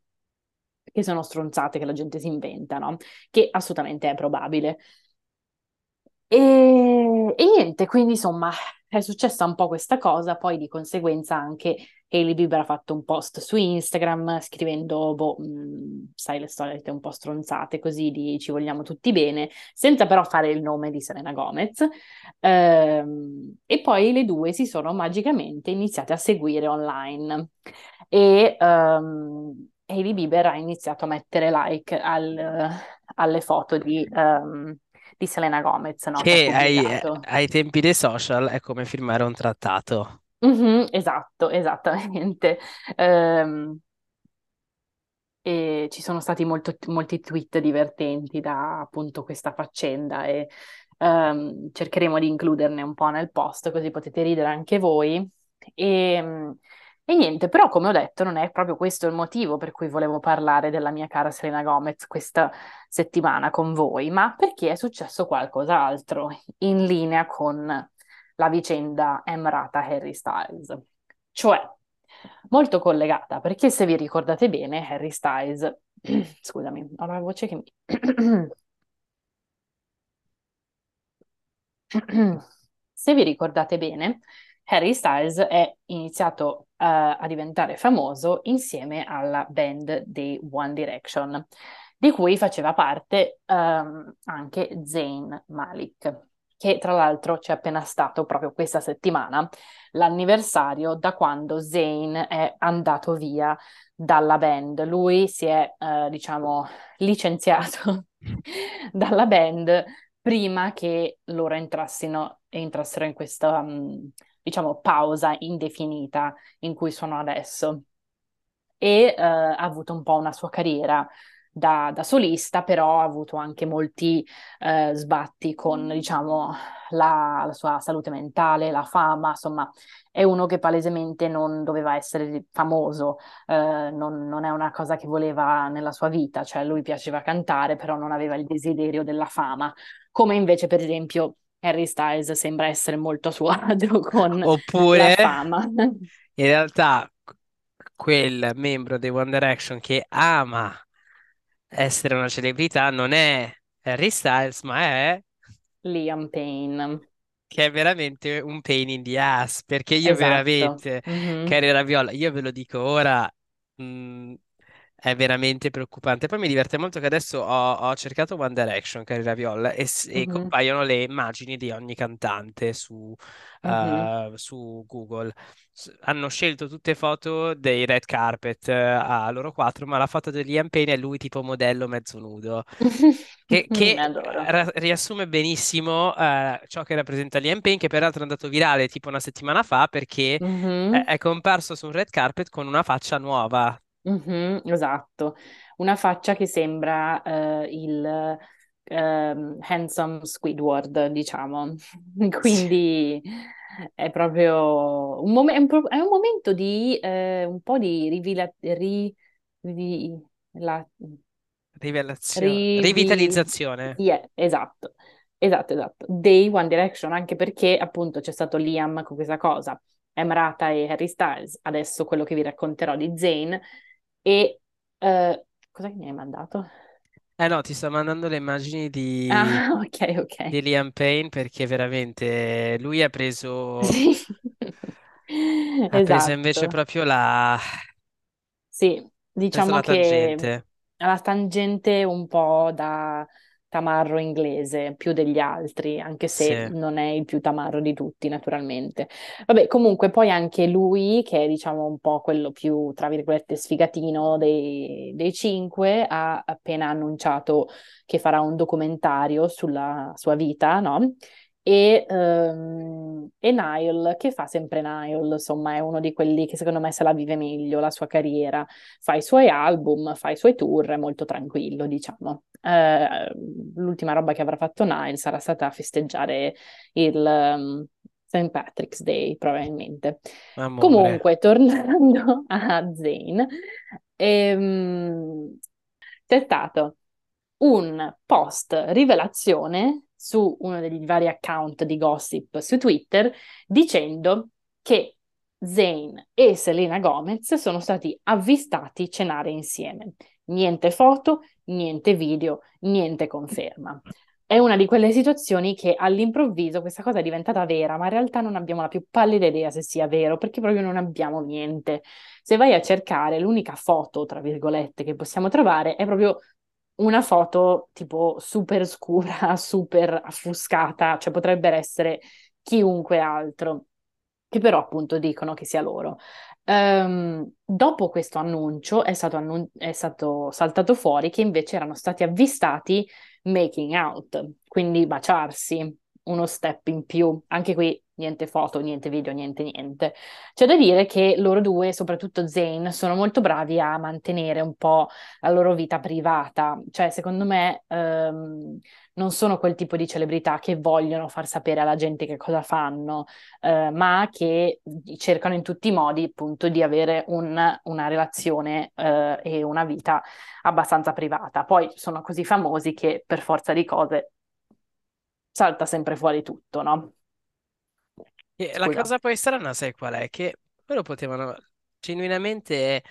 Che sono stronzate che la gente si inventa, no? Che assolutamente è probabile. E, e niente, quindi insomma è successa un po' questa cosa, poi di conseguenza anche Hailey Bieber ha fatto un post su Instagram scrivendo, boh, mh, sai le solite un po' stronzate così di ci vogliamo tutti bene, senza però fare il nome di Selena Gomez. Ehm, e poi le due si sono magicamente iniziate a seguire online e um, Hailey Bieber ha iniziato a mettere like al, alle foto di... Um, di Selena Gomez, no? Che ai, ai tempi dei social è come firmare un trattato. Esatto, esattamente. Ehm, e ci sono stati molto- molti tweet divertenti da appunto questa faccenda e ehm, cercheremo di includerne un po' nel post così potete ridere anche voi. E, e niente, però come ho detto non è proprio questo il motivo per cui volevo parlare della mia cara Selena Gomez questa settimana con voi, ma perché è successo qualcos'altro in linea con la vicenda Emrata Harry Styles. Cioè, molto collegata, perché se vi ricordate bene, Harry Styles, scusami, ho la voce che mi... Se vi ricordate bene, Harry Styles è iniziato eh, a diventare famoso insieme alla band dei One Direction, di cui faceva parte ehm, anche Zayn Malik, che tra l'altro c'è appena stato proprio questa settimana l'anniversario da quando Zayn è andato via dalla band. Lui si è, eh, diciamo, licenziato dalla band prima che loro entrassero, entrassero in questa, mm, diciamo, pausa indefinita in cui sono adesso. E eh, ha avuto un po' una sua carriera da, da solista, però ha avuto anche molti eh, sbatti con, diciamo, la, la sua salute mentale, la fama, insomma, è uno che palesemente non doveva essere famoso, eh, non, non è una cosa che voleva nella sua vita, cioè lui piaceva cantare, però non aveva il desiderio della fama, come invece, per esempio, Harry Styles sembra essere molto a suo agio con la Oppure, fama. in realtà, quel membro dei One Direction che ama essere una celebrità non è Harry Styles, ma è Liam Payne. che è veramente un pain in the ass, perché io Esatto. veramente, Mhm, Carrie Raviola, io ve lo dico ora, mh, è veramente preoccupante. Poi mi diverte molto che adesso ho, ho cercato One Direction, Carrie Raviola, e, e compaiono le immagini di ogni cantante su, eh, su Google. S- hanno scelto tutte foto dei red carpet, eh, a loro quattro, ma la foto di Liam Payne è lui tipo modello mezzo nudo che, che, ra- riassume benissimo eh, ciò che rappresenta Liam Payne, che peraltro è andato virale tipo una settimana fa perché è, è comparso su un red carpet con una faccia nuova. Mhm, esatto. Una faccia che sembra eh, il ehm, handsome Squidward, diciamo. Sì, Quindi è proprio un, mom- è un, pro- è un momento di eh, un po' di rivela- ri- ri- la- rivelazione, Rivi... rivitalizzazione. Yeah, esatto, esatto, esatto. Dei One Direction, anche perché appunto c'è stato Liam con questa cosa, Emrata e Harry Styles, adesso quello che vi racconterò di Zayn, e... eh, cosa che mi hai mandato? Eh no, ti sto mandando le immagini di, Ah, ok, ok. di Liam Payne perché veramente lui ha preso, Sì, ha preso invece esatto. proprio la, ha Sì, preso diciamo la che tangente. alla tangente un po' da tamarro inglese, più degli altri, anche se Sì. non è il più tamarro di tutti, naturalmente. Vabbè, comunque poi anche lui, che è diciamo un po' quello più, tra virgolette, sfigatino dei, dei cinque, ha appena annunciato che farà un documentario sulla sua vita, no? E, ehm, e Niall, che fa sempre Niall, insomma, è uno di quelli che secondo me se la vive meglio la sua carriera. Fa i suoi album, fa i suoi tour, è molto tranquillo, diciamo. Eh, l'ultima roba che avrà fatto Niall sarà stata festeggiare il um, St. Patrick's Day, probabilmente. Amore. Comunque, tornando a Zayn, ehm, c'è stato un post rivelazione su uno degli vari account di gossip su Twitter dicendo che Zayn e Selena Gomez sono stati avvistati cenare insieme. Niente foto, niente video, niente conferma. è una di quelle situazioni che all'improvviso questa cosa è diventata vera, ma in realtà non abbiamo la più pallida idea se sia vero, perché proprio non abbiamo niente. Se vai a cercare, l'unica foto, tra virgolette, che possiamo trovare è proprio una foto tipo super scura, super affuscata, cioè potrebbe essere chiunque altro, che però appunto dicono che sia loro. Um, dopo questo annuncio è stato, annun- è stato saltato fuori che invece erano stati avvistati making out, quindi baciarsi, uno step in più. Anche qui niente foto, niente video, niente niente. C'è da dire che loro due, soprattutto Zayn, sono molto bravi a mantenere un po' la loro vita privata. Cioè, secondo me, ehm, non sono quel tipo di celebrità che vogliono far sapere alla gente che cosa fanno, eh, ma che cercano in tutti i modi, appunto, di avere un, una relazione eh, e una vita abbastanza privata. Poi sono così famosi che per forza di cose salta sempre fuori tutto, no? E la Scusa. cosa poi strana, sai qual è? Che loro potevano genuinamente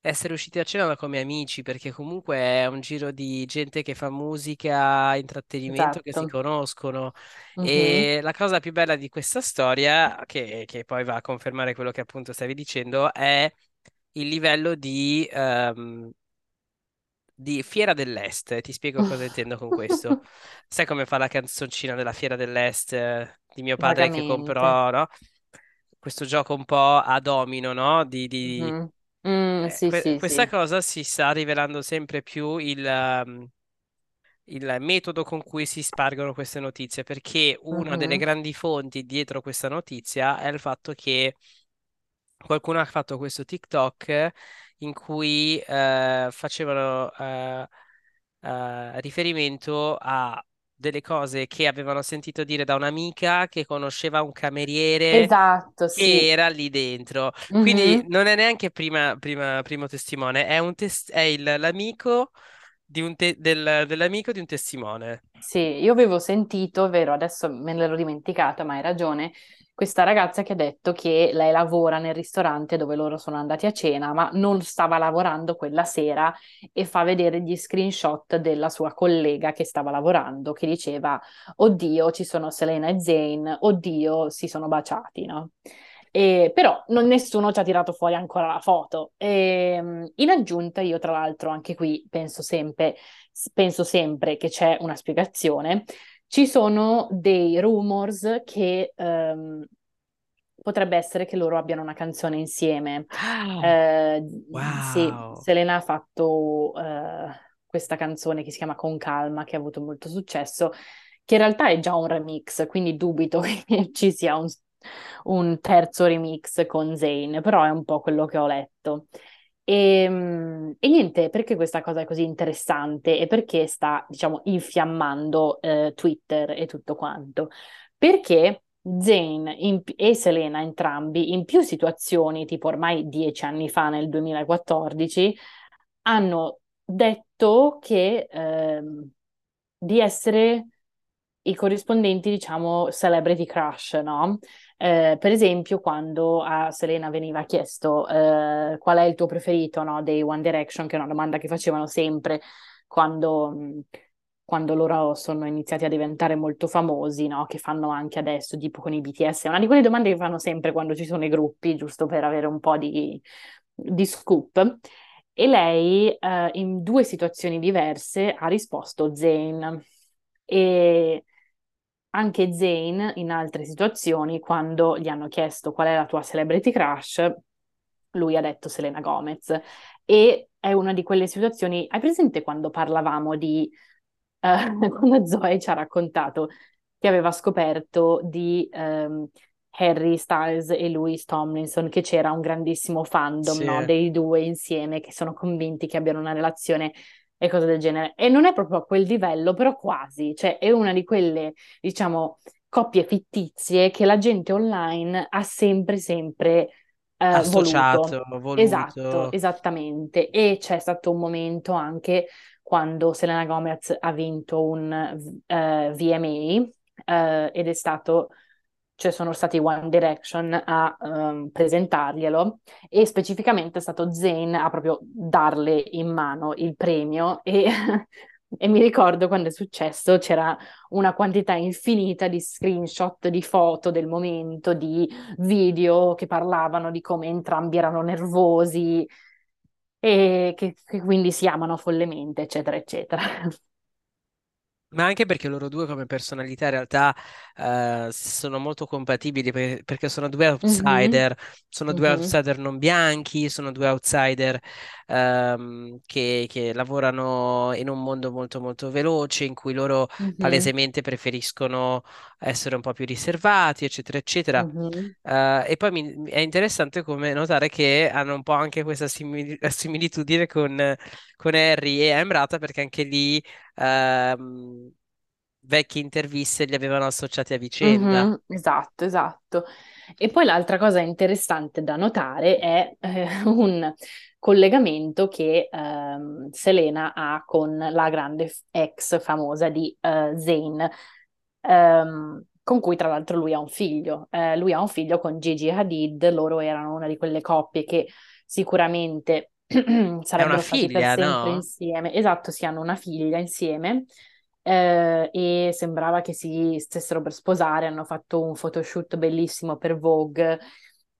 essere usciti a cena come amici, perché comunque è un giro di gente che fa musica, intrattenimento, che si Esatto. conoscono. Mhm. E la cosa più bella di questa storia, che, che poi va a confermare quello che appunto stavi dicendo, è il livello di, ehm, di Fiera dell'Est. Ti spiego cosa intendo con questo. Sai come fa la canzoncina della Fiera dell'Est di mio padre che Vagamente. comprò, no? Questo gioco un po' a domino, no? Di, di- Mhm. Mm, eh, sì, que- sì, questa sì. cosa si sta rivelando sempre più il, um, il metodo con cui si spargono queste notizie, perché una delle Mhm. grandi fonti dietro questa notizia è il fatto che qualcuno ha fatto questo TikTok in cui eh, facevano eh, eh, riferimento a delle cose che avevano sentito dire da un'amica che conosceva un cameriere Esatto, che sì. era lì dentro. Quindi Mhm. non è neanche prima, prima- primo testimone, è, un tes- è il- l'amico di un te- del- dell'amico di un testimone. Sì, io avevo sentito, vero, adesso me l'ero dimenticata, ma hai ragione, questa ragazza che ha detto che lei lavora nel ristorante dove loro sono andati a cena, ma non stava lavorando quella sera e fa vedere gli screenshot della sua collega che stava lavorando, che diceva, oddio, ci sono Selena e Zayn, oddio, si sono baciati, no? E, però non- nessuno ci ha tirato fuori ancora la foto. E, in aggiunta, io tra l'altro anche qui penso sempre penso sempre che c'è una spiegazione. Ci sono dei rumors che ehm, potrebbe essere che loro abbiano una canzone insieme. Eh, sì, Wow. Selena ha fatto eh, questa canzone che si chiama Con calma, che ha avuto molto successo, che in realtà è già un remix, quindi dubito che ci sia un, un terzo remix con Zayn, però è un po' quello che ho letto. E, mm, e niente, perché questa cosa è così interessante e perché sta, diciamo, infiammando eh, Twitter e tutto quanto? Perché Zayn in- e Selena, entrambi, in più situazioni, tipo ormai dieci anni fa, nel 2014, hanno detto che ehm, di essere i corrispondenti, diciamo, celebrity crush, no? Eh, per esempio, quando a Selena veniva chiesto eh, qual è il tuo preferito, no, dei One Direction, che è una domanda che facevano sempre quando, quando loro sono iniziati a diventare molto famosi, no? Che fanno anche adesso, tipo con i BTS. È una di quelle domande che fanno sempre quando ci sono i gruppi, giusto per avere un po' di, di scoop. E lei, eh, in due situazioni diverse, ha risposto Zayn. E anche Zayn, in altre situazioni, quando gli hanno chiesto qual è la tua celebrity crush, lui ha detto Selena Gomez. E è una di quelle situazioni. Hai presente quando parlavamo di. eh, quando Zoe ci ha raccontato che aveva scoperto di ehm, Harry Styles e Louis Tomlinson, che c'era un grandissimo fandom, no, Sì. dei due insieme che sono convinti che abbiano una relazione e cose del genere. E non è proprio a quel livello, però quasi, cioè è una di quelle, diciamo, coppie fittizie che la gente online ha sempre, sempre eh, voluto. Associato, Esatto, voluto. esattamente. E c'è stato un momento anche quando Selena Gomez ha vinto un eh, VMA eh, ed è stato, cioè sono stati One Direction a ehm, presentarglielo e specificamente è stato Zayn a proprio darle in mano il premio e E mi ricordo quando è successo c'era una quantità infinita di screenshot, di foto del momento, di video che parlavano di come entrambi erano nervosi e che, che quindi si amano follemente, eccetera, eccetera. Ma anche perché loro due come personalità in realtà eh, sono molto compatibili per- perché sono due outsider, sono due mhm, outsider non bianchi, sono due outsider ehm, che, che lavorano in un mondo molto molto veloce in cui loro mhm, palesemente preferiscono essere un po' più riservati, eccetera, eccetera. Eh, e poi mi- è interessante come notare che hanno un po' anche questa simili- similitudine con, con Harry e Emrata perché anche lì ehm, vecchie interviste li avevano associati a vicenda. mhm, esatto, esatto. E poi l'altra cosa interessante da notare è eh, un collegamento che ehm, Selena ha con la grande ex famosa di eh, Zayn, ehm, con cui tra l'altro lui ha un figlio. Eh, lui ha un figlio con Gigi Hadid, loro erano una di quelle coppie che sicuramente sarebbero stati per figlia, sempre no? insieme. Esatto, si hanno una figlia insieme eh, e sembrava che si stessero per sposare. Hanno fatto un photoshoot bellissimo per Vogue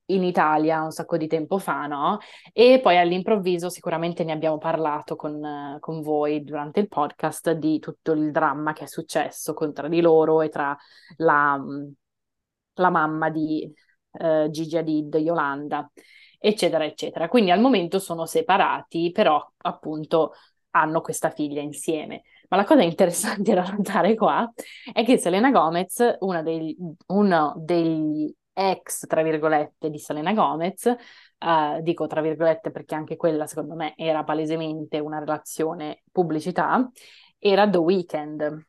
in Italia un sacco di tempo fa, no? E poi all'improvviso sicuramente ne abbiamo parlato con, con voi durante il podcast di tutto il dramma che è successo con- tra di loro e tra la, la mamma di eh, Gigi Hadid, Yolanda, eccetera, eccetera. Quindi al momento sono separati, però appunto hanno questa figlia insieme. Ma la cosa interessante da notare qua è che Selena Gomez, dei- uno degli ex, tra virgolette, di Selena Gomez, eh, dico tra virgolette perché anche quella secondo me era palesemente una relazione pubblicità, era The Weeknd,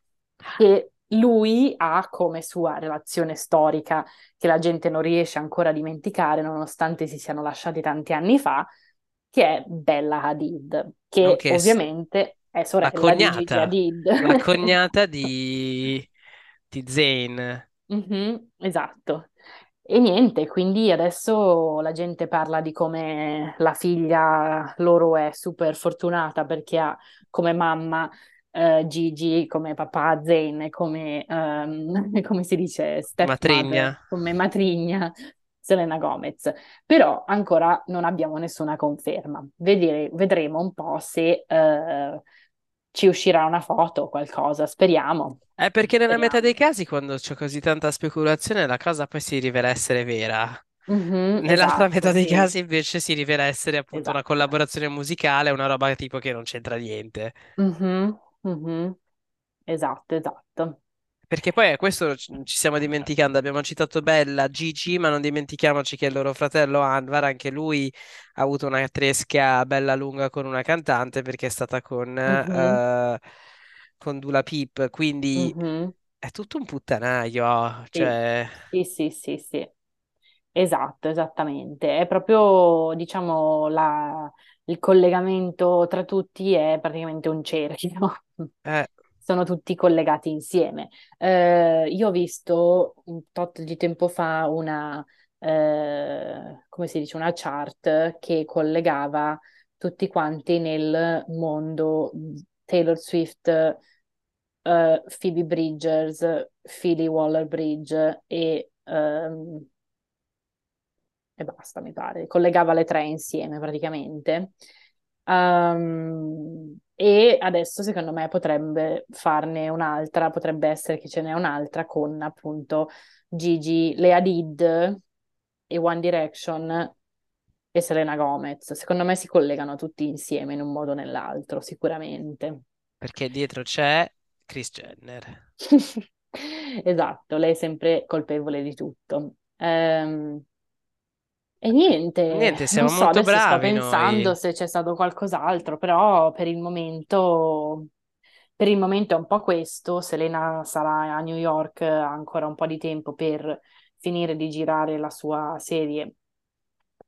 che lui ha come sua relazione storica che la gente non riesce ancora a dimenticare, nonostante si siano lasciati tanti anni fa, che è Bella Hadid, che s- ovviamente è la sorella di Gigi cognata, Hadid. la cognata di, di Zayn. Mhm, esatto. E niente, quindi adesso la gente parla di come la figlia loro è super fortunata perché ha come mamma eh, Gigi, come papà Zayn e come, ehm, come si dice, Matrigna. stepmother, come matrigna Selena Gomez. Però ancora non abbiamo nessuna conferma. Vedere- vedremo un po' se eh, ci uscirà una foto o qualcosa. Speriamo. È perché nella metà dei Speriamo. casi, quando c'è così tanta speculazione, la cosa poi si rivela essere vera. Mhm, Nell'altra esatto, metà dei sì, casi invece si rivela essere appunto una esatto. collaborazione musicale, una roba tipo che non c'entra niente. Mhm, mhm, Esatto, esatto. Perché poi a questo ci ci stiamo dimenticando, abbiamo citato Bella, Gigi, ma non dimentichiamoci che il loro fratello Anwar, anche lui ha avuto una tresca bella lunga con una cantante perché è stata con, Mhm, eh, con Dula Peep, quindi mhm, è tutto un puttanaio, Sì, cioè... sì, sì, sì, sì. Esatto, esattamente. È proprio, diciamo, la- il collegamento tra tutti è praticamente un cerchio. eh, Sono tutti collegati insieme. Eh, io ho visto un tot di tempo fa una, eh, come si dice, una chart che collegava tutti quanti nel mondo Taylor Swift, eh, Phoebe Bridgers, Phoebe Waller-Bridge e ehm, e basta, mi pare. Collegava le tre insieme praticamente. Ehm, e adesso secondo me potrebbe farne un'altra, potrebbe essere che ce n'è un'altra con appunto Gigi, Lea Did e One Direction e Selena Gomez. Secondo me si collegano tutti insieme in un modo o nell'altro, sicuramente. perché dietro c'è Kris Jenner. Esatto, lei è sempre colpevole di tutto. Ehm, E niente, Niente, non siamo so, molto adesso sto bravi pensando noi. se c'è stato qualcos'altro, però per il momento, per il momento è un po' questo. Selena sarà a New York ancora un po' di tempo per finire di girare la sua serie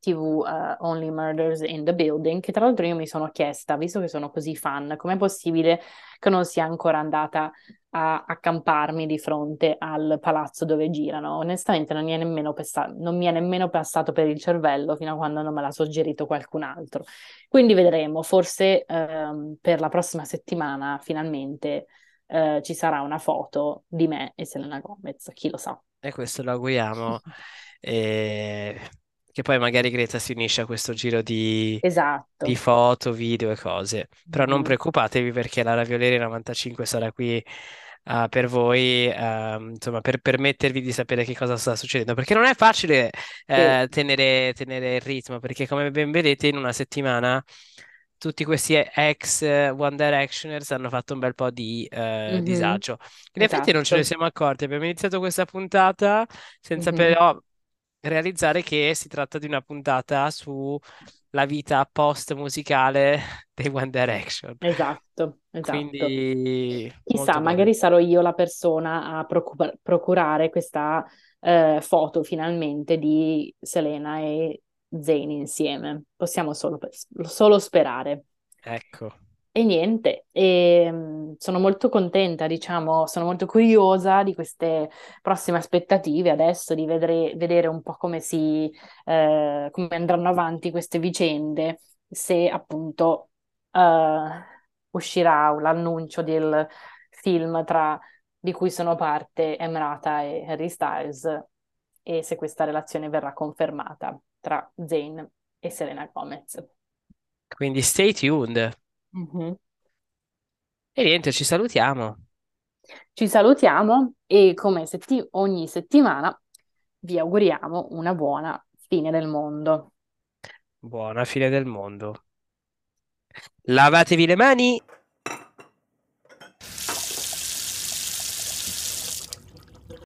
TV eh, Only Murders in the Building, che tra l'altro io mi sono chiesta, visto che sono così fan, com'è possibile che non sia ancora andata a accamparmi di fronte al palazzo dove girano? Onestamente non mi è nemmeno, pessa- non mi è nemmeno passato per il cervello fino a quando non me l'ha suggerito qualcun altro. Quindi vedremo, forse ehm, per la prossima settimana finalmente eh, ci sarà una foto di me e Selena Gomez, chi lo sa. E questo lo auguriamo. E che poi magari Greta si unisce a questo giro di, di Esatto. foto, video e cose. Però non Mhm. preoccupatevi perché la Ravioleria 95 sarà qui ah, per voi, ehm, insomma, per permettervi di sapere che cosa sta succedendo. Perché non è facile Sì. eh, tenere, tenere il ritmo, perché come ben vedete in una settimana tutti questi ex One Directioners hanno fatto un bel po' di eh, Mhm. disagio. In effetti non ce ne Esatto. siamo accorti, abbiamo iniziato questa puntata senza Mhm. però realizzare che si tratta di una puntata sulla vita post musicale dei One Direction. Esatto, esatto. Quindi Chissà, magari bene. sarò io la persona a procu- procurare questa eh, foto finalmente di Selena e Zayn insieme. Possiamo solo, solo sperare. Ecco. E niente, e, sono molto contenta, diciamo, sono molto curiosa di queste prossime aspettative adesso, di vedere, vedere un po' come si, eh, come andranno avanti queste vicende, se appunto eh, uscirà l'annuncio del film tra, di cui sono parte Emrata e Harry Styles e se questa relazione verrà confermata tra Zayn e Selena Gomez. Quindi stay tuned. Mhm. E niente, ci salutiamo. Ci salutiamo e come setti- ogni settimana vi auguriamo una buona fine del mondo. Buona fine del mondo. Lavatevi le mani.